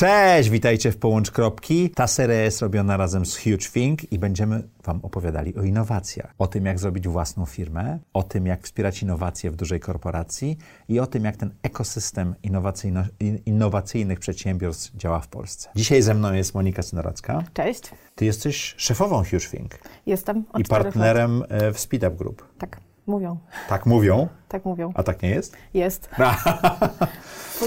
Cześć, witajcie w Połącz Kropki. Ta seria jest robiona razem z Huge Think i będziemy Wam opowiadali o innowacjach. O tym, jak zrobić własną firmę, o tym, jak wspierać innowacje w dużej korporacji i o tym, jak ten ekosystem innowacyjno- in- innowacyjnych przedsiębiorstw działa w Polsce. Dzisiaj ze mną jest Monika Synoracka. Cześć, Ty jesteś szefową Huge Think jestem od i partnerem e, w Speedup Group. Lat. Tak, mówią, Tak mówią, tak mówią. a tak nie jest? Jest.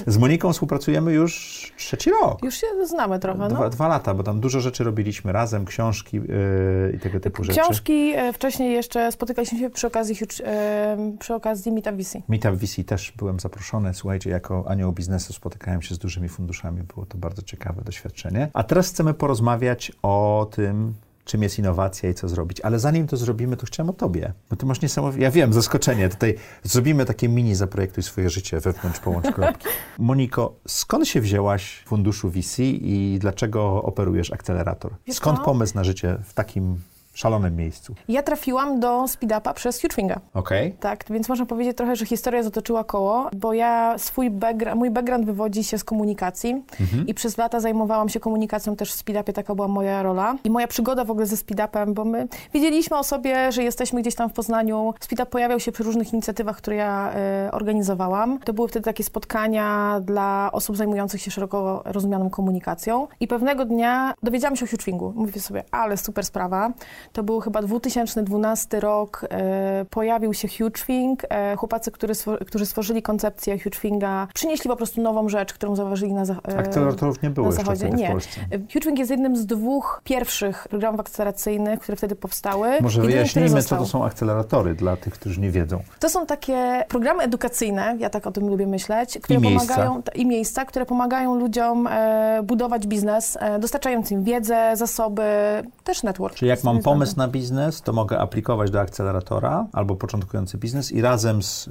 Z Moniką współpracujemy już trzeci rok. Już się znamy trochę, Dwa, no. dwa lata, bo tam dużo rzeczy robiliśmy razem, książki yy, i tego typu rzeczy. Książki, e, wcześniej jeszcze spotykaliśmy się przy okazji, huge- e, przy okazji Meeta VC. Meetup VC też byłem zaproszony. Słuchajcie, jako anioł biznesu spotykałem się z dużymi funduszami. Było to bardzo ciekawe doświadczenie. A teraz chcemy porozmawiać o tym, czym jest innowacja i co zrobić. Ale zanim to zrobimy, to chciałem o tobie. Bo ty masz niesamowite... Ja wiem, zaskoczenie. Tutaj zrobimy takie mini zaprojektuj swoje życie wewnątrz połącz kropki. Moniko, skąd się wzięłaś w funduszu VC i dlaczego operujesz akcelerator? Skąd pomysł na życie w takim szalonym miejscu? Ja trafiłam do Speedupa przez Hugefinga. Okej? Tak, więc można powiedzieć trochę, że historia zatoczyła koło, bo ja swój background, mój background wywodzi się z komunikacji i przez lata zajmowałam się komunikacją też w Speedupie, taka była moja rola. I moja przygoda w ogóle ze Speedupem, bo my wiedzieliśmy o sobie, że jesteśmy gdzieś tam w Poznaniu. Speedup pojawiał się przy różnych inicjatywach, które ja e, organizowałam. To były wtedy takie spotkania dla osób zajmujących się szeroko rozumianą komunikacją. I pewnego dnia dowiedziałam się o Hugefingu. Mówię sobie, ale super sprawa. To był chyba 2012 rok. E, pojawił się Hugefing. E, chłopacy, który którzy stworzyli koncepcję Hugefinga, przynieśli po prostu nową rzecz, którą zauważyli na, za- e, Akceleratorów nie było na jeszcze zachodzie. wtedy Nie. w Polsce. E, Hugefing jest jednym z dwóch pierwszych programów akceleracyjnych, które wtedy powstały. Może Jedynym, który wyjaśnijmy, co to są akceleratory dla tych, którzy nie wiedzą. To są takie programy edukacyjne, ja tak o tym lubię myśleć, które I miejsca. pomagają i miejsca, które pomagają ludziom e, budować biznes, e, dostarczając im wiedzę, zasoby, też network. Czyli jak mam tym pomysł na biznes, to mogę aplikować do akceleratora albo początkujący biznes i razem z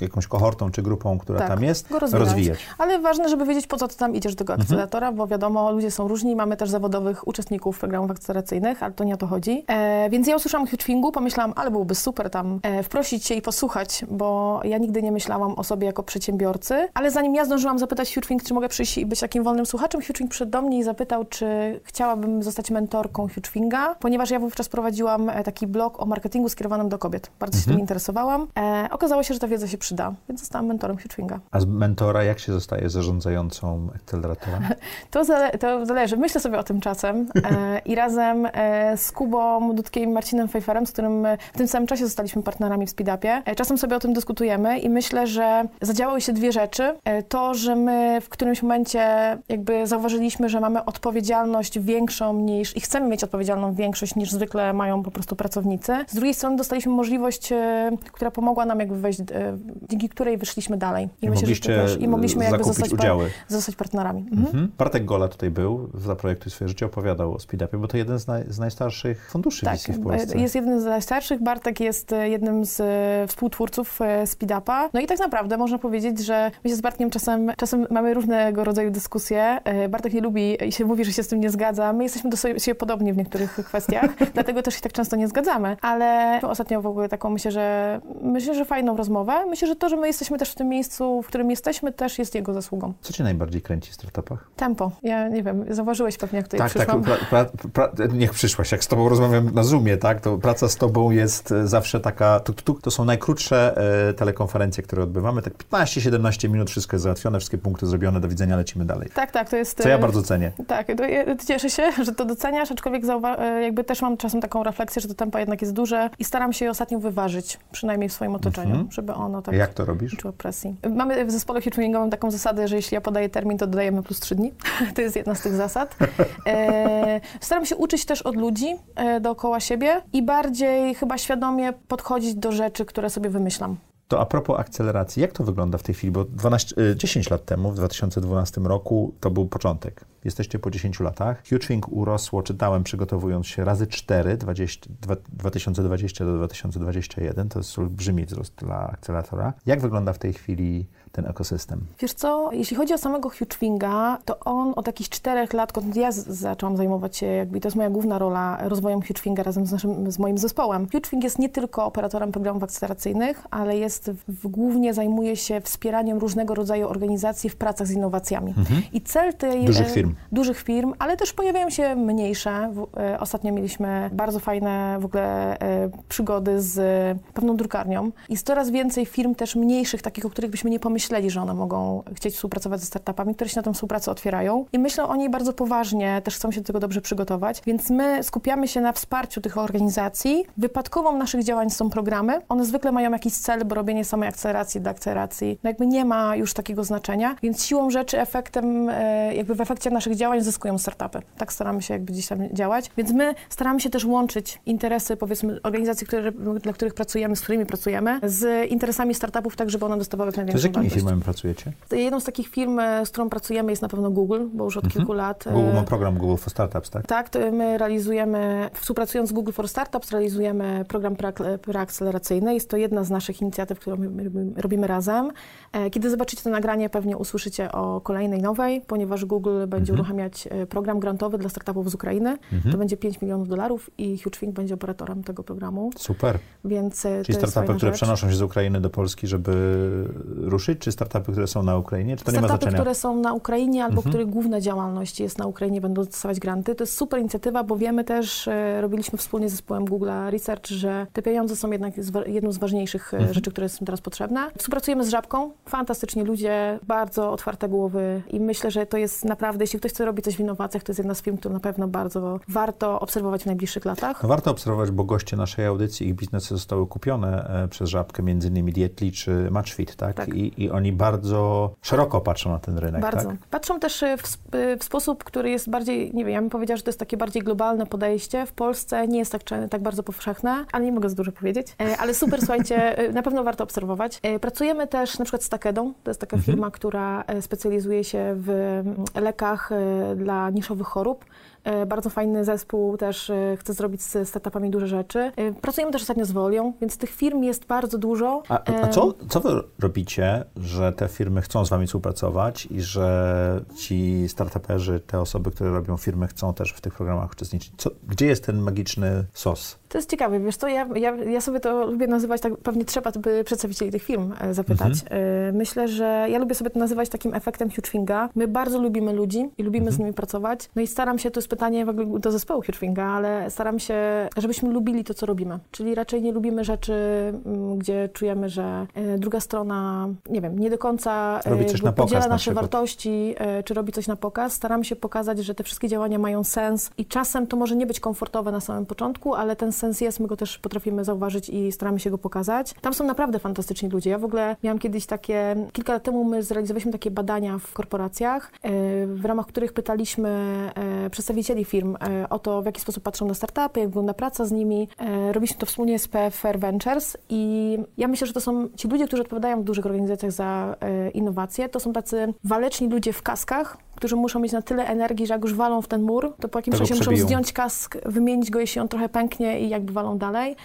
jakąś kohortą czy grupą, która Tak, tam jest, go rozwijać. Ale ważne, żeby wiedzieć, po co ty tam idziesz do tego Mhm. akceleratora, bo wiadomo, ludzie są różni, mamy też zawodowych uczestników programów akceleracyjnych, ale to nie o to chodzi. E, więc ja usłyszałam o Hugefingu, pomyślałam, ale byłoby super tam e, wprosić się i posłuchać, bo ja nigdy nie myślałam o sobie jako przedsiębiorcy, ale zanim ja zdążyłam zapytać Hugefing, czy mogę przyjść i być takim wolnym słuchaczem, Hugefing przyszedł do mnie i zapytał, czy chciałabym zostać mentorką Hugefinga, ponieważ ja wówczas prowadziłam e, taki blog o marketingu skierowanym do kobiet. Bardzo się tym interesowałam. E, okazało się, że ta wiedza się przyda, więc zostałam mentorem Hugefinga. A z mentora jak się zostaje zarządzającą akceleratora? To, zale, to zależy. Myślę sobie o tym czasem e, i razem e, z Kubą Dudkiem i Marcinem Fejferem, z którym e, w tym samym czasie zostaliśmy partnerami w Speedupie, e, czasem sobie o tym dyskutujemy i myślę, że zadziałały się dwie rzeczy. To, że my w którymś momencie jakby zauważyliśmy, że mamy odpowiedzialność większą niż i chcemy mieć odpowiedzialną większość niż zwykle mają po prostu pracownicy. Z drugiej strony dostaliśmy możliwość, e, która pomogła nam jakby wejść, e, dzięki której wyszliśmy dalej. I myślę, że to mogliście też- i mogliśmy jakby zostać, udziały. zostać partnerami. Mhm. Mhm. Bartek Gola tutaj był Zaprojektuj swoje życie, opowiadał o Speedupie, bo to jeden z, naj, z najstarszych funduszy Tak, w Polsce. jest jeden z najstarszych. Bartek jest e, jednym z współtwórców Speedupa. No i tak naprawdę można powiedzieć, że my się z Bartkiem czasem, czasem mamy różnego rodzaju dyskusje. Bartek nie lubi i się mówi, że się z tym nie zgadza. My jesteśmy do siebie podobni w niektórych kwestiach, dlatego też się tak często nie zgadzamy. Ale ostatnio w ogóle taką myślę, że myślę, że fajną rozmowę. Myślę, że to, że my jesteśmy też w tym miejscu, w którym jesteśmy, też jest jego zasługą. Co cię najbardziej kręci w startupach? Tempo. Ja nie wiem, zauważyłeś pewnie, jak tutaj tak, przyszłam. tak. Pra, pra, pra, niech przyszłaś. Jak z tobą rozmawiam na Zoomie, tak, to praca z tobą jest e, zawsze taka. Tuk, tuk, to są najkrótsze e, telekonferencje, które odbywamy. Tak 15-17 minut, wszystko jest załatwione, wszystkie punkty zrobione, do widzenia, lecimy dalej. Tak, tak, to jest... Co ja e, bardzo cenię. Tak, cieszę się, że to doceniasz, aczkolwiek e, jakby też mam czasem taką refleksję, że to tempo jednak jest duże i staram się je ostatnio wyważyć, przynajmniej w swoim otoczeniu, Mhm. żeby ono tak Jak to robisz? czuło presji. Mamy w zespole huge'ingowym taką zasadę, że jeśli ja podaję termin, to dodajemy plus trzy dni. to jest jedna z tych zasad. E, staram się uczyć też od ludzi e, dookoła siebie i bardziej chyba świadomie podchodzić do rzeczy, które sobie wymyślam. To a propos akceleracji, jak to wygląda w tej chwili? Bo 12, y, 10 lat temu, w 2012 roku, to był początek. Jesteście po 10 latach. HugeFink urosło, czytałem, przygotowując się razy 4, 20, dwa- 2020 do 2021. To jest olbrzymi wzrost dla akceleratora. Jak wygląda w tej chwili ten ekosystem? Wiesz co, jeśli chodzi o samego Hughwinga, to on od jakichś czterech lat, kiedy ja zaczęłam zajmować się, jakby to jest moja główna rola, rozwojem Hughwinga razem z, naszym, z moim zespołem. Hughwing jest nie tylko operatorem programów akceleracyjnych, ale jest w, głównie zajmuje się wspieraniem różnego rodzaju organizacji w pracach z innowacjami. I cel tej... Dużych e, firm. Dużych firm, ale też pojawiają się mniejsze. E, ostatnio mieliśmy bardzo fajne w ogóle e, przygody z pewną drukarnią. Jest coraz więcej firm też mniejszych, takich, o których byśmy nie pomyśleli, że one mogą chcieć współpracować ze startupami, które się na tę współpracę otwierają i myślą o niej bardzo poważnie, też chcą się do tego dobrze przygotować. Więc my skupiamy się na wsparciu tych organizacji. Wypadkową naszych działań są programy. One zwykle mają jakiś cel, bo robienie samej akceleracji dla akceleracji no jakby nie ma już takiego znaczenia, więc siłą rzeczy efektem, e, jakby w efekcie naszych działań zyskują startupy. Tak staramy się jakby gdzieś tam działać. Więc my staramy się też łączyć interesy, powiedzmy, organizacji, które, dla których pracujemy, z którymi pracujemy, z interesami startupów, tak żeby one dostawały jak największą wartość. firmami pracujecie? Jedną z takich firm, e, z którą pracujemy jest na pewno Google, bo już od kilku lat... e, Google ma program Google for Startups, tak? tak, to my realizujemy, współpracując z Google for Startups, realizujemy program preak- preakceleracyjny. Jest to jedna z naszych inicjatyw, którą my robimy- razem. E, Kiedy zobaczycie to nagranie, pewnie usłyszycie o kolejnej nowej, ponieważ Google będzie uruchamiać e, program grantowy dla startupów z Ukrainy. To będzie 5 milionów dolarów i Hughwing będzie operatorem tego programu, Super. więc Czyli startupy, które przenoszą się z Ukrainy do Polski, żeby ruszyć, czy startupy, które są na Ukrainie? Czy to nie ma Startupy, znaczenia? które są na Ukrainie albo Mhm. których główna działalność jest na Ukrainie, będą dostawać granty. To jest super inicjatywa, bo wiemy też, e, robiliśmy wspólnie z zespołem Google Research, że te pieniądze są jednak jedną z ważniejszych e, Mhm. rzeczy, które są teraz potrzebne. Współpracujemy z Żabką, fantastyczni ludzie, bardzo otwarte głowy i myślę, że to jest naprawdę, jeśli ktoś chce robić coś w innowacjach, to jest jedna z firm, którą na pewno bardzo warto obserwować w najbliższych latach. Warto obserwować, bo goście naszej audycji, ich biznesy zostały kupione e, przez Żabkę, między innymi Dietli czy Matchfit, tak? Tak. I, I oni bardzo szeroko patrzą na ten rynek, Bardzo. tak? Patrzą też e, w, e, w sposób, który jest bardziej, nie wiem, ja bym powiedziała, że to jest takie bardziej globalne podejście. W Polsce nie jest tak, tak bardzo powszechne, ale nie mogę za dużo powiedzieć. E, Ale super, słuchajcie, na pewno warto obserwować. Pracujemy też na przykład z Takedą. To jest taka Mhm. firma, która specjalizuje się w mm, lekach dla niszowych chorób. E, Bardzo fajny zespół, też e, chce zrobić z startupami duże rzeczy. E, Pracujemy też ostatnio z Wolią, więc tych firm jest bardzo dużo. A, a co, co wy robicie, że te firmy chcą z wami współpracować i że ci startuperzy, te osoby, które robią firmy, chcą też w tych programach uczestniczyć? Co, gdzie jest ten magiczny sos? To jest ciekawe, wiesz co, ja, ja, ja sobie to lubię nazywać, tak pewnie trzeba by przedstawicieli tych firm e, zapytać. E, Myślę, że ja lubię sobie to nazywać takim efektem Hughwinga. My bardzo lubimy ludzi i lubimy z nimi pracować. No i staram się, to jest pytanie w ogóle do zespołu Hughwinga, ale staram się, żebyśmy lubili to, co robimy. Czyli raczej nie lubimy rzeczy, mm, gdzie czujemy, że e, druga strona, nie wiem, nie do końca Robi coś na podziela na nasze przykład. wartości, czy robi coś na pokaz. Staramy się pokazać, że te wszystkie działania mają sens i czasem to może nie być komfortowe na samym początku, ale ten sens jest, my go też potrafimy zauważyć i staramy się go pokazać. Tam są naprawdę fantastyczni ludzie. Ja w ogóle miałam kiedyś takie, kilka lat temu my zrealizowaliśmy takie badania w korporacjach, e, w ramach których pytaliśmy e, przedstawicieli firm e, o to, w jaki sposób patrzą na startupy, jak wygląda praca z nimi. Robiliśmy to wspólnie z PFR Ventures i ja myślę, że to są ci ludzie, którzy odpowiadają w dużych organizacjach za innowacje. To są tacy waleczni ludzie w kaskach, którzy muszą mieć na tyle energii, że jak już walą w ten mur, to po jakimś czasie muszą zdjąć kask, wymienić go, jeśli on trochę pęknie i jakby walą dalej.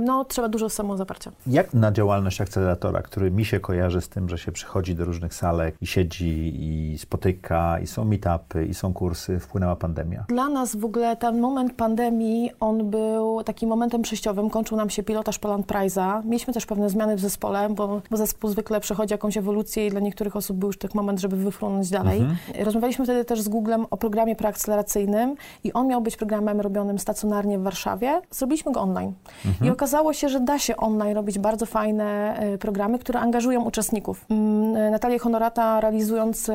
No, trzeba dużo samozaparcia. Jak na działalność akceleratora, który mi się kojarzy z tym, że się przychodzi do różnych salek i siedzi i spotyka, i są meetupy, i są kursy, wpłynęła pandemia? Dla nas w ogóle ten moment pandemii, on był takim momentem przejściowym. Kończył nam się pilotaż Poland Prize'a. Mieliśmy też pewne zmiany w zespole, bo, bo zespół zwykle przechodzi jakąś ewolucję i dla niektórych osób był już taki moment, żeby wyfrunąć dalej. Rozmawialiśmy wtedy też z Googlem o programie preakceleracyjnym i on miał być programem robionym stacjonarnie w Warszawie. Zrobiliśmy go online. I okazało się, że da się online robić bardzo fajne e, programy, które angażują uczestników. Mm, e, Natalia Honorata, realizując e,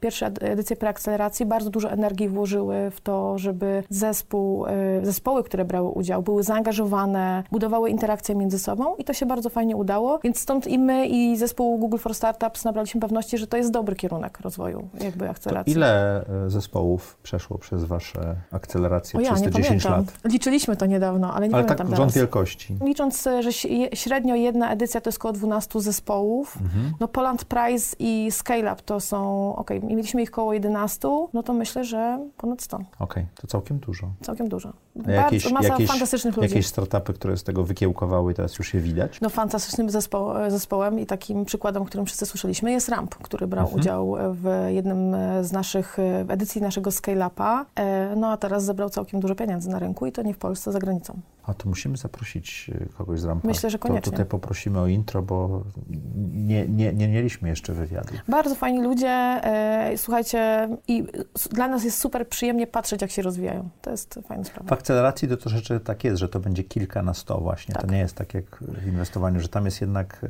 pierwsze ed- edycje preakceleracji, bardzo dużo energii włożyły w to, żeby zespół, zespoły, które brały udział, były zaangażowane, budowały interakcje między sobą i to się bardzo fajnie udało. Więc stąd i my, i zespół Google for Startups nabraliśmy pewności, że to jest dobry kierunek rozwoju jakby To akceleracji. ile e, zespołów przeszło przez wasze akceleracje O ja przez te 10 pamiętam. lat? Liczyliśmy to niedawno, ale nie Ale pamiętam tak rząd teraz. wielkości. Licząc, e, że średnio jedna edycja to jest około 12 zespołów. Mhm. No Poland Prize i Scale Up to są, okej, mieliśmy ich około 11, no to myślę, że ponad 100. Okej, to całkiem dużo. Całkiem dużo. Bardzo, jakieś, masa jakieś, fantastycznych ludzi. jakieś startupy, które z tego wykiełkowały i teraz już je widać? No fantastycznym zespo zespołem i takim przykładem, o którym wszyscy słyszeliśmy, jest Ramp, który brał Mhm. udział w jednym e, z naszych, e, w edycji naszego Scale-Upa. E, No a teraz zebrał całkiem dużo pieniędzy na rynku i to nie w Polsce, za granicą. A to musimy zaprosić e, kogoś z Rampa. Myślę, że To koniecznie. tutaj poprosimy o intro, bo nie, nie, nie mieliśmy jeszcze wywiadu. Bardzo fajni ludzie, e, słuchajcie, i dla nas jest super przyjemnie patrzeć, jak się rozwijają. To jest fajna W sprawa. akceleracji to troszeczkę tak jest, że to będzie kilka na sto właśnie. To Tak. nie jest tak jak w inwestowaniu, że tam jest jednak,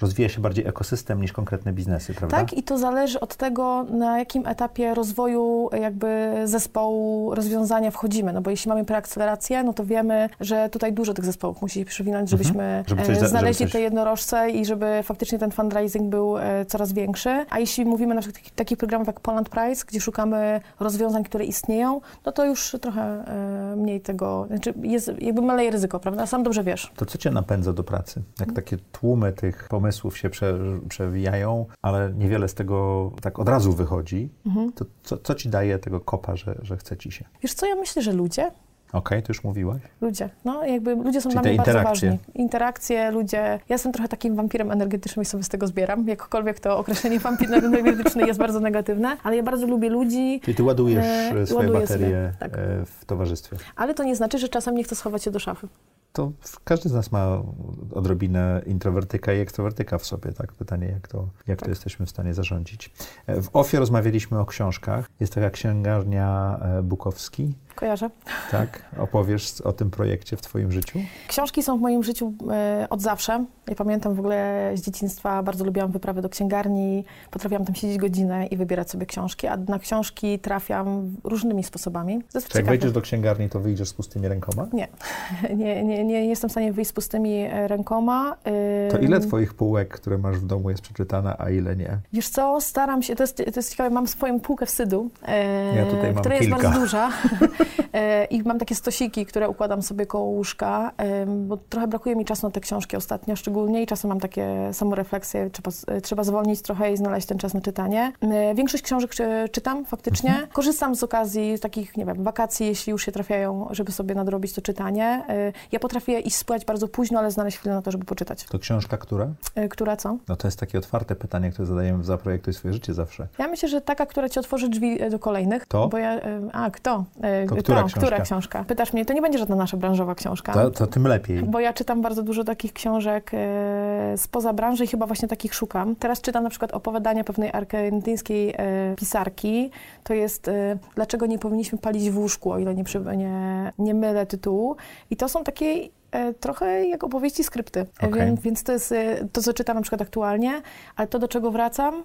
rozwija się bardziej ekosystem niż konkretne biznesy, prawda? Tak, i to zależy od tego, na jakim etapie rozwoju e, jakby zespołu rozwiązania wchodzimy. No bo jeśli mamy preakcelerację, no to wiemy, że tutaj dużo tych zespołów musi się przewinąć, żebyśmy Mhm. Żeby coś e, znaleźli żeby coś- te jednorożce i żeby faktycznie ten fundraising był e, coraz większy. A jeśli mówimy na przykład takich, programów jak Poland Prize, gdzie szukamy rozwiązań, które istnieją, no to już trochę e, mniej tego, znaczy jest jakby maleje ryzyko, prawda? Sam dobrze wiesz. To co cię napędza do pracy? Jak Mhm. takie tłumy tych pomysłów się prze, przewijają, ale niewiele z tego tak od razu wychodzi, Mhm. to co, co ci daje tego kopa, że, że chce ci się? Wiesz co, ja myślę, że ludzie, Okej, to już mówiłaś. Ludzie, no jakby ludzie są Czyli dla mnie bardzo ważni. Interakcje, ludzie. Ja jestem trochę takim wampirem energetycznym i sobie z tego zbieram. Jakkolwiek to określenie wampir energetyczny jest bardzo negatywne, ale ja bardzo lubię ludzi, Czyli ty ładujesz E, e, swoje baterie sobie, tak. e, w towarzystwie. ale to nie znaczy, że czasem nie chcę schować się do szafy. To każdy z nas ma odrobinę introwertyka i ekstrawertyka w sobie, tak? Pytanie, jak to, jak to Tak. jesteśmy w stanie zarządzić. E, W OFIE rozmawialiśmy o książkach. Jest taka księgarnia e, Bukowski, Kojarzę. tak? Opowiesz o tym projekcie w twoim życiu? Książki są w moim życiu e, od zawsze. Ja pamiętam w ogóle z dzieciństwa, bardzo lubiłam wyprawy do księgarni, potrafiłam tam siedzieć godzinę i wybierać sobie książki, a na książki trafiam różnymi sposobami. Jest Czy jak ciekawe. wejdziesz do księgarni, to wyjdziesz z pustymi rękoma? Nie. nie, nie, nie jestem w stanie wyjść z pustymi e, rękoma. To ile twoich półek, które masz w domu jest przeczytana, a ile nie? Wiesz co, staram się, to jest, to jest ciekawe, mam swoją półkę wstydu, e, Ja tutaj mam która jest kilka. bardzo duża i mam takie stosiki, które układam sobie koło łóżka, e, bo trochę brakuje mi czasu na te książki ostatnio szczególnie i czasem mam takie samorefleksje, trzeba, e, trzeba zwolnić trochę i znaleźć ten czas na czytanie. E, większość książek czy, czytam faktycznie, Mhm. korzystam z okazji takich, nie wiem, wakacji, jeśli już się trafiają, żeby sobie nadrobić to czytanie. E, ja potrafię iść spać bardzo późno, ale znaleźć chwilę na to, żeby poczytać. To książka, która? E, która co? No to jest takie otwarte pytanie, które zadajemy w Zaprojektuj swoje życie zawsze. Ja myślę, że taka, która ci otworzy drzwi e, do kolejnych. To? Bo ja, e, a, kto? E, To która książka? która książka? Pytasz mnie, to nie będzie żadna nasza branżowa książka. To, to tym lepiej. Bo ja czytam bardzo dużo takich książek e, spoza branży i chyba właśnie takich szukam. Teraz czytam na przykład opowiadania pewnej argentyńskiej e, pisarki. To jest e, Dlaczego nie powinniśmy palić w łóżku, o ile nie, przy, nie, nie mylę tytułu. I to są takie e, trochę jak opowieści, skrypty. Okej. Więc, więc to jest to, co czytam na przykład aktualnie, ale to, do czego wracam,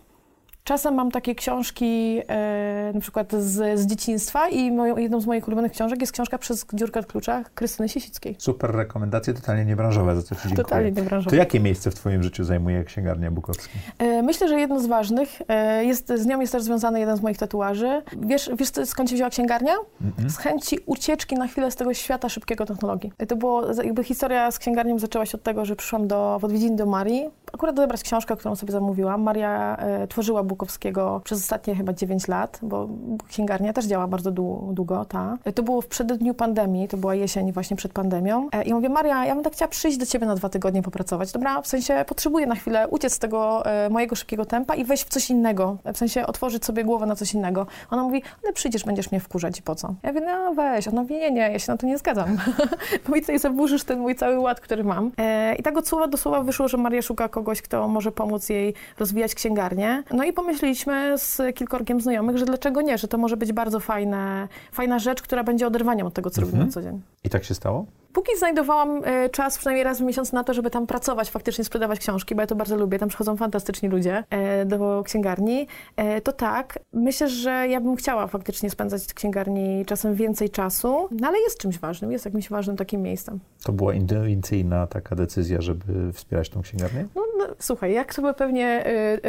Czasem mam takie książki e, na przykład z, z dzieciństwa i moją, jedną z moich ulubionych książek jest książka przez dziurkę od klucza Krystyny Sisickiej. Super rekomendacje, totalnie niebranżowe, za co Ci dziękuję. Totalnie To niebranżowe. jakie miejsce w Twoim życiu zajmuje księgarnia Bukowski? E, Myślę, że jedno z ważnych, e, jest, z nią jest też związany jeden z moich tatuaży. Wiesz, wiesz skąd się wzięła księgarnia? Mhm. Z chęci ucieczki na chwilę z tego świata szybkiego technologii. E, To było, jakby historia z księgarnią zaczęła się od tego, że przyszłam do, w odwiedzin do Marii, akurat odebrać książkę, którą sobie zamówiłam. Maria e, tworzyła Bukowskiego przez ostatnie chyba 9 lat, bo księgarnia też działa bardzo dłu- długo, ta. E, To było w przededniu pandemii, to była jesień właśnie przed pandemią. E, I mówię, Maria, ja bym tak chciała przyjść do ciebie na dwa tygodnie popracować. Dobra, w sensie potrzebuję na chwilę uciec z tego e, mojego szybkiego tempa i wejść w coś innego. W sensie otworzyć sobie głowę na coś innego. Ona mówi, ale przyjdziesz, będziesz mnie wkurzać i po co? Ja mówię, no weź. Ona mówi, nie, nie, ja się na to nie zgadzam. Bo mi zaburzysz ten mój cały ład, który mam. E, I tak od słowa do słowa wyszło, że Maria szuka kogoś, kto może pomóc jej rozwijać księgarnię. No i pomyśleliśmy z kilkorgiem znajomych, że dlaczego nie, że to może być bardzo fajne, fajna rzecz, która będzie oderwaniem od tego, co robimy Mhm. na co dzień. I tak się stało? Póki znajdowałam e, czas przynajmniej raz w miesiącu na to, żeby tam pracować, faktycznie sprzedawać książki, bo ja to bardzo lubię, tam przychodzą fantastyczni ludzie e, do księgarni, e, to tak, myślę, że ja bym chciała faktycznie spędzać w księgarni czasem więcej czasu, no ale jest czymś ważnym, jest jakimś ważnym takim miejscem. To była intuicyjna taka decyzja, żeby wspierać tą księgarnię? No, no słuchaj, jak sobie pewnie,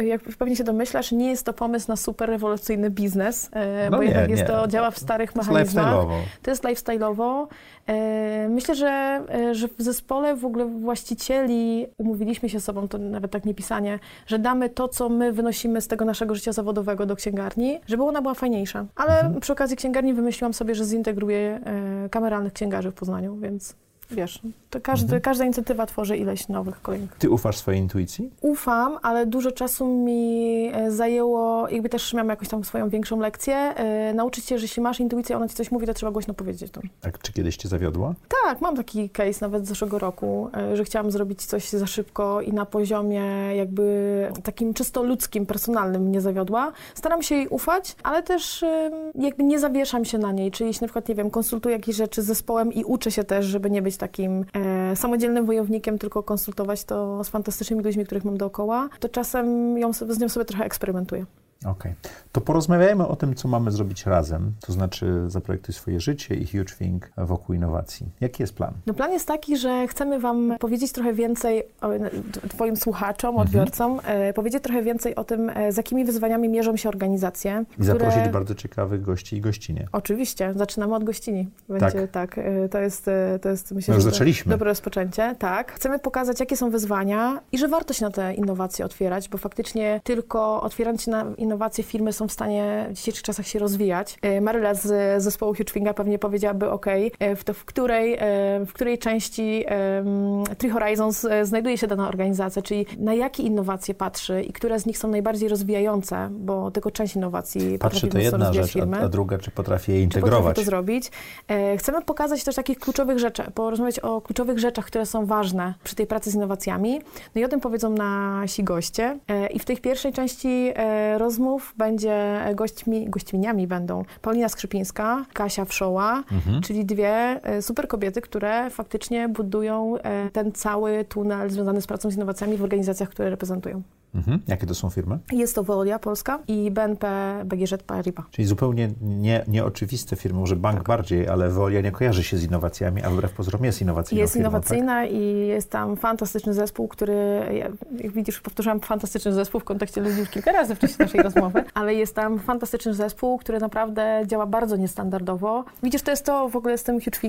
jak pewnie się domyślasz, nie jest to pomysł na super rewolucyjny biznes, no bo nie, jednak jest nie. to, działa w starych mechanizmach. To jest lifestyle'owo. Myślę, że, e, że w zespole w ogóle właścicieli umówiliśmy się z sobą, to nawet tak nie pisanie, że damy to, co my wynosimy z tego naszego życia zawodowego do księgarni, żeby ona była fajniejsza. Ale mhm. przy okazji księgarni wymyśliłam sobie, że zintegruję e, kameralnych księgarzy w Poznaniu, więc wiesz, to każdy, mhm. każda inicjatywa tworzy ileś nowych kolejnych. Ty ufasz swojej intuicji? Ufam, ale dużo czasu mi e, zajęło, jakby też miałam jakąś tam swoją większą lekcję, e, nauczyć się, że jeśli masz intuicję, ona ci coś mówi, to trzeba głośno powiedzieć to. A czy kiedyś cię zawiodła? Tak, mam taki case nawet z zeszłego roku, e, że chciałam zrobić coś za szybko i na poziomie jakby takim czysto ludzkim, personalnym mnie zawiodła. Staram się jej ufać, ale też jakby nie zawieszam się na niej, czyli jeśli na przykład, nie wiem, konsultuję jakieś rzeczy z zespołem i uczę się też, żeby nie być takim e, samodzielnym wojownikiem, tylko konsultować to z fantastycznymi ludźmi, których mam dookoła, to czasem ją, z nią sobie trochę eksperymentuję. Okej. Okay. To porozmawiajmy o tym, co mamy zrobić razem, to znaczy zaprojektuj swoje życie i Huge Think wokół innowacji. Jaki jest plan? No plan jest taki, że chcemy Wam powiedzieć trochę więcej Twoim słuchaczom, mhm. odbiorcom, e, powiedzieć trochę więcej o tym, e, z jakimi wyzwaniami mierzą się organizacje. I które... zaprosić bardzo ciekawych gości i gościnie. Oczywiście. Zaczynamy od gościni. Będzie, tak. tak e, to, jest, to jest, myślę, no już zaczęliśmy. dobre rozpoczęcie. Tak. Chcemy pokazać, jakie są wyzwania i że warto się na te innowacje otwierać, bo faktycznie tylko otwierając się na innowacje innowacje firmy są w stanie w dzisiejszych czasach się rozwijać. E, Maryla z zespołu Huge pewnie powiedziałaby, ok, e, w, to w, której, e, w której części Tree Horizons znajduje się dana organizacja, czyli na jakie innowacje patrzy i które z nich są najbardziej rozwijające, bo tylko część innowacji patrzy to jedna rzecz, firmy. a druga, czy potrafi je integrować. Czy potrafi to zrobić. Chcemy pokazać też takich kluczowych rzeczy, porozmawiać o kluczowych rzeczach, które są ważne przy tej pracy z innowacjami. No i o tym powiedzą nasi goście. I w tej pierwszej części rozmowy rozmów będzie gośćmi, gościniami będą Paulina Skrzypińska, Kasia Wszoła, mhm. czyli dwie e, super kobiety, które faktycznie budują e, ten cały tunel związany z pracą z innowacjami w organizacjach, które reprezentują. Mhm. Jakie to są firmy? Jest to Veolia Polska i BNP BGŻ Paribas. Czyli zupełnie nie, nieoczywiste firmy, może bank tak. bardziej, ale Veolia nie kojarzy się z innowacjami, a wbrew pozorom jest innowacyjną Jest firmą, innowacyjna tak? i jest tam fantastyczny zespół, który, jak widzisz, powtarzałam fantastyczny zespół w kontekście ludzi już kilka razy w czasie naszej rozmowy, ale jest tam fantastyczny zespół, który naprawdę działa bardzo niestandardowo. Widzisz, to jest to w ogóle z tym huge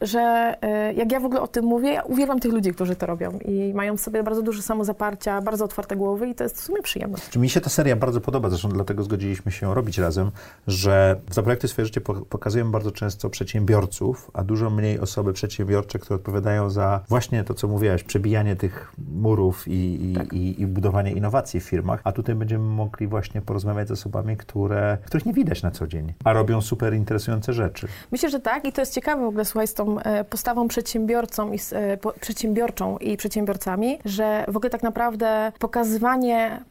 że e, jak ja w ogóle o tym mówię, ja uwielbiam tych ludzi, którzy to robią i mają w sobie bardzo dużo samozaparcia, bardzo otwarte głowy i to jest w sumie przyjemność. Mi się ta seria bardzo podoba, zresztą dlatego zgodziliśmy się robić razem, że w Zaprojektuj swoje życie pokazujemy bardzo często przedsiębiorców, a dużo mniej osoby przedsiębiorcze, które odpowiadają za właśnie to, co mówiłaś, przebijanie tych murów i, i, tak. i, i budowanie innowacji w firmach, a tutaj będziemy mogli właśnie porozmawiać z osobami, które, których nie widać na co dzień, a robią super interesujące rzeczy. Myślę, że tak i to jest ciekawe w ogóle, słuchaj, z tą e, postawą przedsiębiorcą i z, e, przedsiębiorczą i przedsiębiorcami, że w ogóle tak naprawdę pokazywanie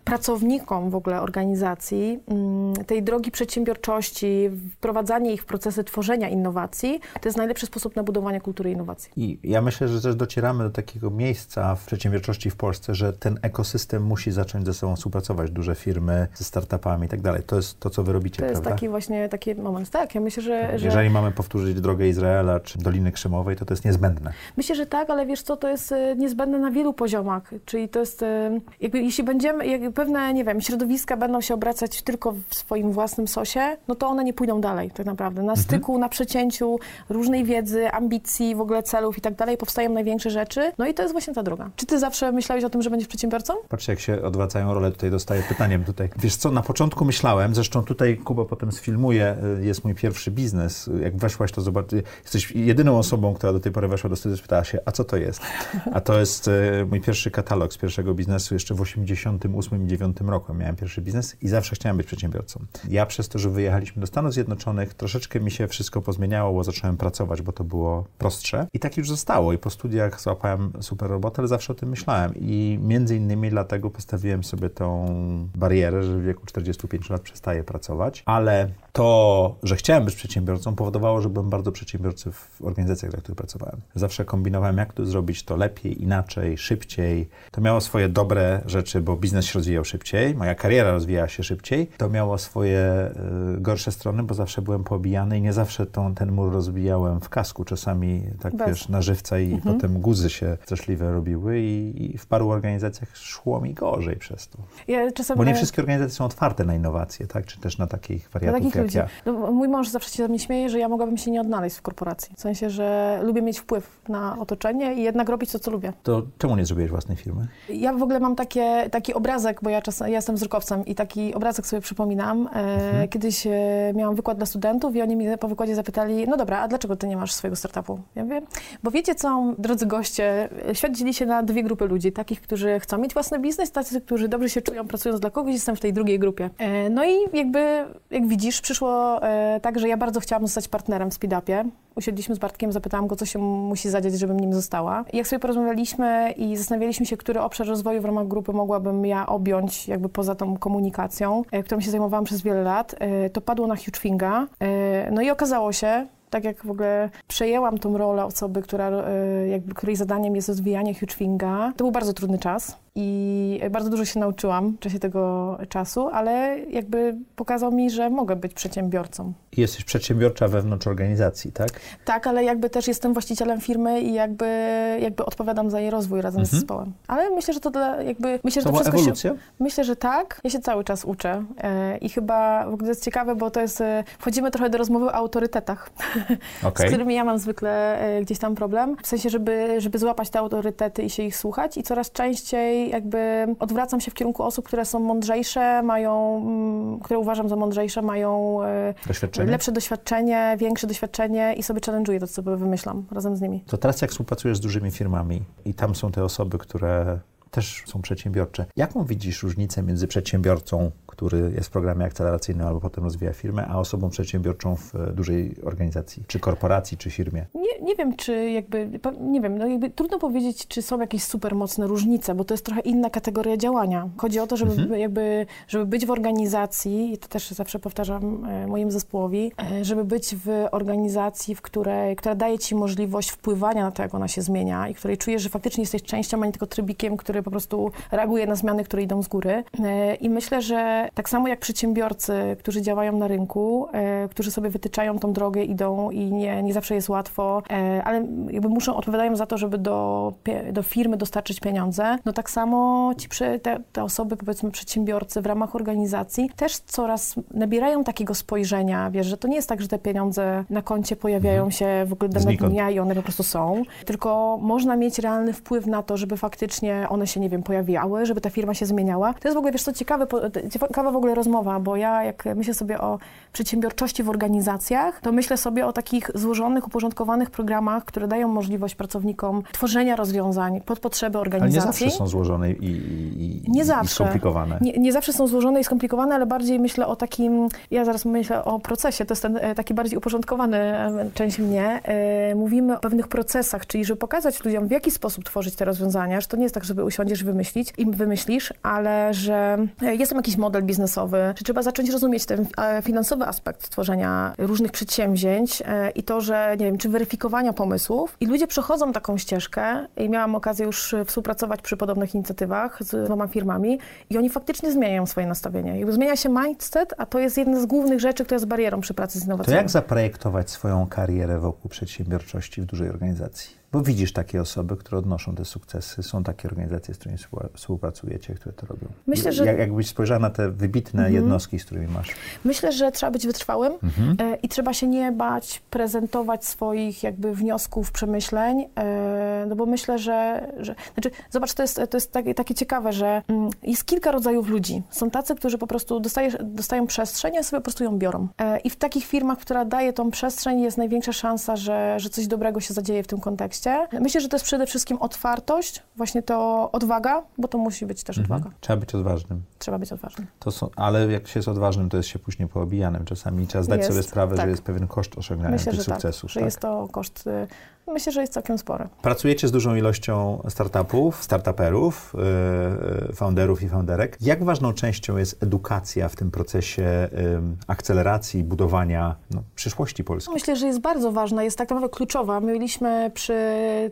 pracownikom w ogóle organizacji mm, tej drogi przedsiębiorczości, wprowadzanie ich w procesy tworzenia innowacji, to jest najlepszy sposób na budowanie kultury innowacji. I ja myślę, że też docieramy do takiego miejsca w przedsiębiorczości w Polsce, że ten ekosystem musi zacząć ze sobą współpracować, duże firmy ze startupami i tak dalej. To jest to, co wy robicie, To jest prawda? taki właśnie taki moment. Tak, ja myślę, że... Jeżeli że... mamy powtórzyć drogę Izraela czy Doliny Krzemowej, to to jest niezbędne. Myślę, że tak, ale wiesz co, to jest e, niezbędne na wielu poziomach. Czyli to jest, e, jakby jeśli będziemy, pewne, nie wiem, środowiska będą się obracać tylko w swoim własnym sosie, no to one nie pójdą dalej tak naprawdę. Na mhm. styku, na przecięciu różnej wiedzy, ambicji, w ogóle celów i tak dalej powstają największe rzeczy. No i to jest właśnie ta droga. Czy ty zawsze myślałeś o tym, że będziesz przedsiębiorcą? Patrzcie, jak się odwracają role, tutaj dostaję pytaniem tutaj. Wiesz co, na początku myślałem, zresztą tutaj Kuba potem sfilmuje, y, jest mój pierwszy biznes. Jak weszłaś, to zobacz, jesteś jedyną osobą, która do tej pory weszła do studia, spytała się, a co to jest? A to jest y, mój pierwszy katalog z pierwszego biznesu jeszcze w 80 98 i 9 roku miałem pierwszy biznes i zawsze chciałem być przedsiębiorcą. Ja przez to, że wyjechaliśmy do Stanów Zjednoczonych, troszeczkę mi się wszystko pozmieniało, bo zacząłem pracować, bo to było prostsze. I tak już zostało. I po studiach złapałem super robotę, ale zawsze o tym myślałem. I między innymi dlatego postawiłem sobie tą barierę, że w wieku 45 lat przestaję pracować. Ale to, że chciałem być przedsiębiorcą, powodowało, że byłem bardzo przedsiębiorcy w organizacjach, dla których pracowałem. Zawsze kombinowałem, jak to zrobić to lepiej, inaczej, szybciej. To miało swoje dobre rzeczy, bo biznes się rozwijał szybciej, moja kariera rozwijała się szybciej. To miało swoje y, gorsze strony, bo zawsze byłem pobijany i nie zawsze tą, ten mur rozbijałem w kasku. Czasami tak Bez. wiesz, na żywca i mhm. potem guzy się straszliwe robiły i, i, w paru organizacjach szło mi gorzej przez to. Ja czasem... Bo nie wszystkie organizacje są otwarte na innowacje, tak? Czy też na takich wariatów na takich jak ludzi. ja. No, mój mąż zawsze się ze mnie śmieje, że ja mogłabym się nie odnaleźć w korporacji. W sensie, że lubię mieć wpływ na otoczenie i jednak robić to, co lubię. To czemu nie zrobiłeś własnej firmy? Ja w ogóle mam takie, taki obrazek, bo ja, czas, ja jestem wzrokowcem i taki obrazek sobie przypominam. E, mhm. Kiedyś e, miałam wykład dla studentów i oni mi po wykładzie zapytali, no dobra, a dlaczego ty nie masz swojego startupu? Ja mówię, bo wiecie co, drodzy goście, świat dzieli się na dwie grupy ludzi. Takich, którzy chcą mieć własny biznes, tacy, którzy dobrze się czują pracując dla kogoś. Jestem w tej drugiej grupie. E, no i jakby, jak widzisz, przyszło tak, że ja bardzo chciałam zostać partnerem w Speedupie. Usiedliśmy z Bartkiem, zapytałam go, co się musi zadziać, żebym nim została. I jak sobie porozmawialiśmy i zastanawialiśmy się, który obszar rozwoju w ramach grupy mogłabym ja objąć jakby poza tą komunikacją, e, którą się zajmowałam przez wiele lat, e, to padło na Hugefinga. E, no i okazało się, tak jak w ogóle przejęłam tą rolę osoby, która, jakby, której zadaniem jest rozwijanie Hugefinga, to był bardzo trudny czas i bardzo dużo się nauczyłam w czasie tego czasu, ale jakby pokazał mi, że mogę być przedsiębiorcą. Jesteś przedsiębiorcza wewnątrz organizacji, tak? Tak, ale jakby też jestem właścicielem firmy i jakby, jakby odpowiadam za jej rozwój razem mhm. z zespołem. Ale myślę, że to dla, jakby... Myślę, że to, to wszystko ewolucja? Się, myślę, że tak. Ja się cały czas uczę e, i chyba w ogóle jest ciekawe, bo to jest... E, wchodzimy trochę do rozmowy o autorytetach, okay. z którymi ja mam zwykle e, gdzieś tam problem. W sensie, żeby, żeby złapać te autorytety i się ich słuchać i coraz częściej jakby odwracam się w kierunku osób, które są mądrzejsze, mają, mm, które uważam za mądrzejsze, mają e, doświadczenie? lepsze doświadczenie, większe doświadczenie i sobie challenge'uję to, co wymyślam razem z nimi. To teraz jak współpracujesz z dużymi firmami i tam są te osoby, które też są przedsiębiorcze. Jaką widzisz różnicę między przedsiębiorcą, który jest w programie akceleracyjnym albo potem rozwija firmę, a osobą przedsiębiorczą w e, dużej organizacji, czy korporacji, czy firmie? Nie, nie wiem, czy jakby, nie wiem, no jakby trudno powiedzieć, czy są jakieś super mocne różnice, bo to jest trochę inna kategoria działania. Chodzi o to, żeby mhm. jakby, żeby być w organizacji, i to też zawsze powtarzam e, mojemu zespołowi, e, żeby być w organizacji, w której, która daje ci możliwość wpływania na to, jak ona się zmienia i której czujesz, że faktycznie jesteś częścią, a nie tylko trybikiem, który po prostu reaguje na zmiany, które idą z góry. I myślę, że tak samo jak przedsiębiorcy, którzy działają na rynku, e, którzy sobie wytyczają tą drogę, idą i nie, nie zawsze jest łatwo, e, ale jakby muszą, odpowiadają za to, żeby do, do firmy dostarczyć pieniądze, no tak samo ci te, te osoby, powiedzmy przedsiębiorcy w ramach organizacji też coraz nabierają takiego spojrzenia, wiesz, że to nie jest tak, że te pieniądze na koncie pojawiają mhm. się w ogóle danego dnia i one po prostu są, tylko można mieć realny wpływ na to, żeby faktycznie one się się, nie wiem, pojawiały, żeby ta firma się zmieniała. To jest w ogóle, wiesz co, ciekawe, ciekawa w ogóle rozmowa, bo ja jak myślę sobie o przedsiębiorczości w organizacjach, to myślę sobie o takich złożonych, uporządkowanych programach, które dają możliwość pracownikom tworzenia rozwiązań pod potrzeby organizacji. Ale nie zawsze są złożone i, i, nie zawsze. i skomplikowane. Nie, nie zawsze są złożone i skomplikowane, ale bardziej myślę o takim, ja zaraz myślę o procesie, to jest ten e, taki bardziej uporządkowany e, część mnie. E, mówimy o pewnych procesach, czyli żeby pokazać ludziom, w jaki sposób tworzyć te rozwiązania, że to nie jest tak, żeby usiąść będziesz wymyślić i wymyślisz, ale że jest tam jakiś model biznesowy, że trzeba zacząć rozumieć ten e, finansowy aspekt tworzenia różnych przedsięwzięć e, i to, że nie wiem, czy weryfikowania pomysłów i ludzie przechodzą taką ścieżkę i miałam okazję już współpracować przy podobnych inicjatywach z dwoma firmami i oni faktycznie zmieniają swoje nastawienie. Jakby zmienia się mindset, a to jest jedna z głównych rzeczy, która jest barierą przy pracy z innowacjami. To jak zaprojektować swoją karierę wokół przedsiębiorczości w dużej organizacji? Bo widzisz takie osoby, które odnoszą te sukcesy, są takie organizacje, z którymi współpracujecie, które to robią. Myślę, że... Jak, jakbyś spojrzała na te wybitne mhm. jednostki, z którymi masz. Myślę, że trzeba być wytrwałym mhm. e, i trzeba się nie bać prezentować swoich jakby wniosków, przemyśleń, e, no bo myślę, że, że... Znaczy, zobacz, to jest, to jest takie, takie ciekawe, że mm, jest kilka rodzajów ludzi. Są tacy, którzy po prostu dostajesz, dostają przestrzeń, a sobie po prostu ją biorą. E, I w takich firmach, która daje tą przestrzeń, jest największa szansa, że, że coś dobrego się zadzieje w tym kontekście kontekście. Myślę, że to jest przede wszystkim otwartość, właśnie to odwaga, bo to musi być też Mhm. odwaga. Trzeba być odważnym. Trzeba być odważnym. To są, ale jak się jest odważnym, to jest się później poobijanym. Czasami trzeba zdać Jest, sobie sprawę, tak. że jest pewien koszt osiągania Myślę, tych że tak, sukcesów. że tak? jest to koszt, y, myślę, że jest całkiem spory. Pracujecie z dużą ilością startupów, startuperów, yy, founderów i founderek. Jak ważną częścią jest edukacja w tym procesie ym, akceleracji, budowania no, przyszłości Polski? Myślę, że jest bardzo ważna, jest tak naprawdę kluczowa. My mieliśmy przy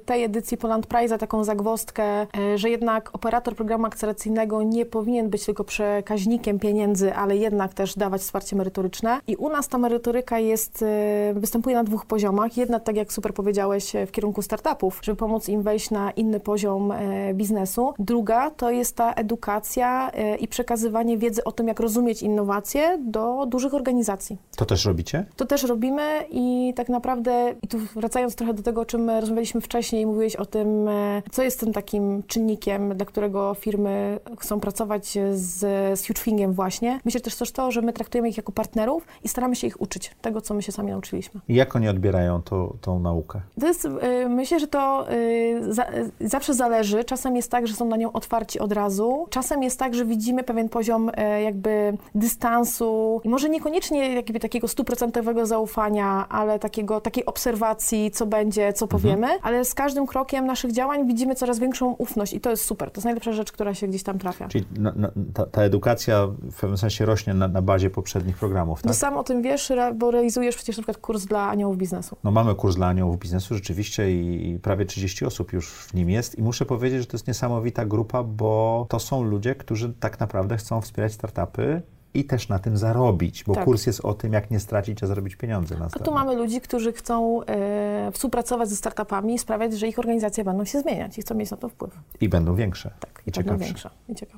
tej edycji Poland Prize'a taką zagwozdkę, że jednak operator programu akceleracyjnego nie powinien być tylko przekaźnikiem pieniędzy, ale jednak też dawać wsparcie merytoryczne. I u nas ta merytoryka jest, występuje na dwóch poziomach. Jedna, tak jak super powiedziałeś, w kierunku startupów, żeby pomóc im wejść na inny poziom e, biznesu. Druga to jest ta edukacja e, i przekazywanie wiedzy o tym, jak rozumieć innowacje do dużych organizacji. To też robicie? To też robimy i tak naprawdę, i tu wracając trochę do tego, o czym rozmawialiśmy wcześniej, mówiłeś o tym, e, co jest tym takim czynnikiem, dla którego firmy chcą pracować z, z HugeFingiem właśnie. Myślę też też to, że my traktujemy ich jako partnerów i staramy się ich uczyć tego, co my się sami nauczyliśmy. I jak oni odbierają to, tą naukę? To jest, y, myślę, że to y, za, y, zawsze zależy. Czasem jest tak, że są na nią otwarci od razu. Czasem jest tak, że widzimy pewien poziom jakby dystansu i może niekoniecznie jakby takiego stuprocentowego zaufania, ale takiego, takiej obserwacji, co będzie, co powiemy, ale z każdym krokiem naszych działań widzimy coraz większą ufność i to jest super. To jest najlepsza rzecz, która się gdzieś tam trafia. Czyli na, na, ta, ta edukacja w pewnym sensie rośnie na, na bazie poprzednich programów, No tak? sam o tym wiesz, bo realizujesz przecież na przykład kurs dla aniołów biznesu. No mamy kurs dla aniołów biznesu rzeczywiście i, prawie 30 osób już w nim jest. I muszę powiedzieć, że to jest niesamowita grupa, bo to są ludzie, którzy tak naprawdę chcą wspierać startupy i też na tym zarobić, bo Tak. kurs jest o tym, jak nie stracić, a zarobić pieniądze na A startup. tu mamy ludzi, którzy chcą e, współpracować ze startupami i sprawiać, że ich organizacje będą się zmieniać i chcą mieć na to wpływ. I będą większe Tak, i będą ciekawsze. większe.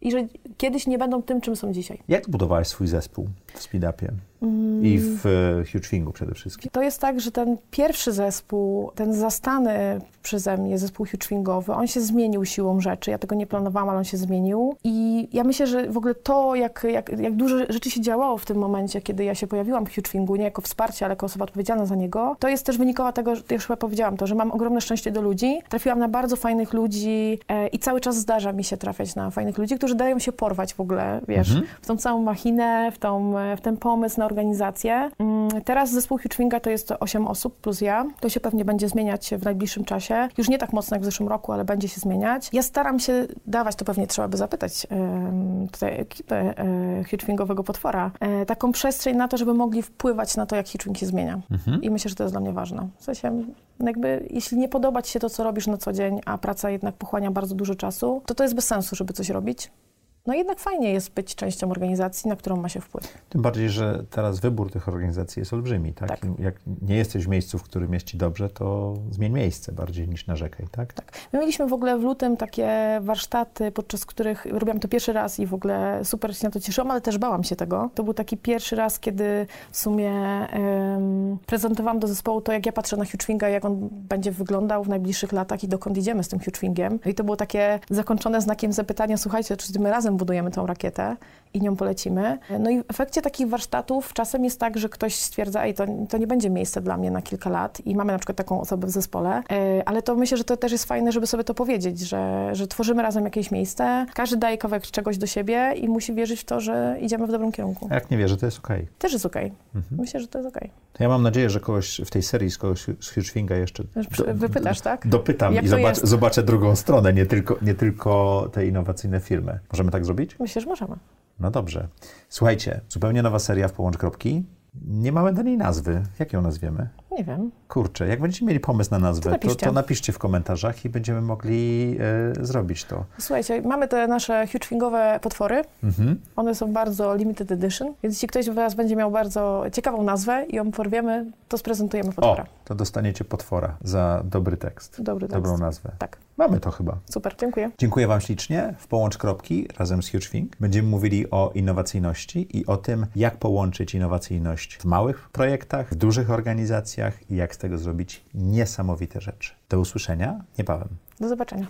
I. I że kiedyś nie będą tym, czym są dzisiaj. Jak budowałeś swój zespół w Speedupie Mm. i w e, HugeFingu przede wszystkim? To jest tak, że ten pierwszy zespół, ten zastany przeze mnie zespół huge on się zmienił siłą rzeczy. Ja tego nie planowałam, ale on się zmienił. I ja myślę, że w ogóle to, jak, jak, jak rzeczy się działało w tym momencie, kiedy ja się pojawiłam w huge nie jako wsparcie, ale jako osoba odpowiedzialna za niego, to jest też wynikowa tego, że ja już chyba powiedziałam to, że mam ogromne szczęście do ludzi. Trafiłam na bardzo fajnych ludzi e, i cały czas zdarza mi się trafiać na fajnych ludzi, którzy dają się porwać w ogóle, wiesz, Mhm. w tą całą machinę, w, tą, e, w ten pomysł na organizację. Mm, Teraz zespół Huge to jest 8 osób plus ja. To się pewnie będzie zmieniać w najbliższym czasie. Już nie tak mocno jak w zeszłym roku, ale będzie się zmieniać. Ja staram się dawać, to pewnie trzeba by zapytać em, tutaj ekipę e, Potwora, e, taką przestrzeń na to, żeby mogli wpływać na to, jak Huge się zmienia. Mhm. I myślę, że to jest dla mnie ważne. W sensie, jakby, jeśli nie podoba ci się to, co robisz na co dzień, a praca jednak pochłania bardzo dużo czasu, to to jest bez sensu, żeby coś robić. No jednak fajnie jest być częścią organizacji, na którą ma się wpływ. Tym bardziej, że teraz wybór tych organizacji jest olbrzymi, tak? Tak. Jak nie jesteś w miejscu, w którym jest ci dobrze, to zmień miejsce bardziej niż narzekaj, tak? Tak. My mieliśmy w ogóle w lutym takie warsztaty, podczas których robiłam to pierwszy raz i w ogóle super się na to cieszyłam, ale też bałam się tego. To był taki pierwszy raz, kiedy w sumie prezentowałam do zespołu to, jak ja patrzę na HugeWinga, jak on będzie wyglądał w najbliższych latach i dokąd idziemy z tym. No I to było takie zakończone znakiem zapytania, słuchajcie, czy my razem budujemy tą rakietę i nią polecimy. No i w efekcie takich warsztatów czasem jest tak, że ktoś stwierdza, ej, to, to nie będzie miejsce dla mnie na kilka lat i mamy na przykład taką osobę w zespole, e, ale to myślę, że to też jest fajne, żeby sobie to powiedzieć, że, że tworzymy razem jakieś miejsce, każdy daje kawałek czegoś do siebie i musi wierzyć w to, że idziemy w dobrym kierunku. A jak nie wierzę, to jest okej. Też jest okej. Mhm. Myślę, że to jest okej. To ja mam nadzieję, że kogoś w tej serii z kogoś z HugeFinga jeszcze Okay. Wypytasz, tak? dopytam Jak i jest? zobaczę drugą stronę, nie tylko, nie tylko te innowacyjne firmy. Możemy tak zrobić? Myślę, że możemy. No dobrze. Słuchajcie, zupełnie nowa seria w Połącz Kropki. Nie mamy do niej nazwy. Jak ją nazwiemy? Nie wiem. Kurczę, jak będziecie mieli pomysł na nazwę, To to, napiszcie. to napiszcie w komentarzach i będziemy mogli e, zrobić to. Słuchajcie, mamy te nasze huge potwory. Mhm. One są bardzo limited edition, więc jeśli ktoś z Was będzie miał bardzo ciekawą nazwę i ją porwiemy, to sprezentujemy O, potwora. to dostaniecie potwora za dobry tekst. Dobry tekst. Dobrą nazwę. Tak, Mamy to chyba. super, dziękuję. Dziękuję Wam ślicznie. W Połącz Kropki razem z HugeFink będziemy mówili o innowacyjności i o tym, jak połączyć innowacyjność w małych projektach, w dużych organizacjach i jak z tego zrobić niesamowite rzeczy. Do usłyszenia niebawem. Do zobaczenia.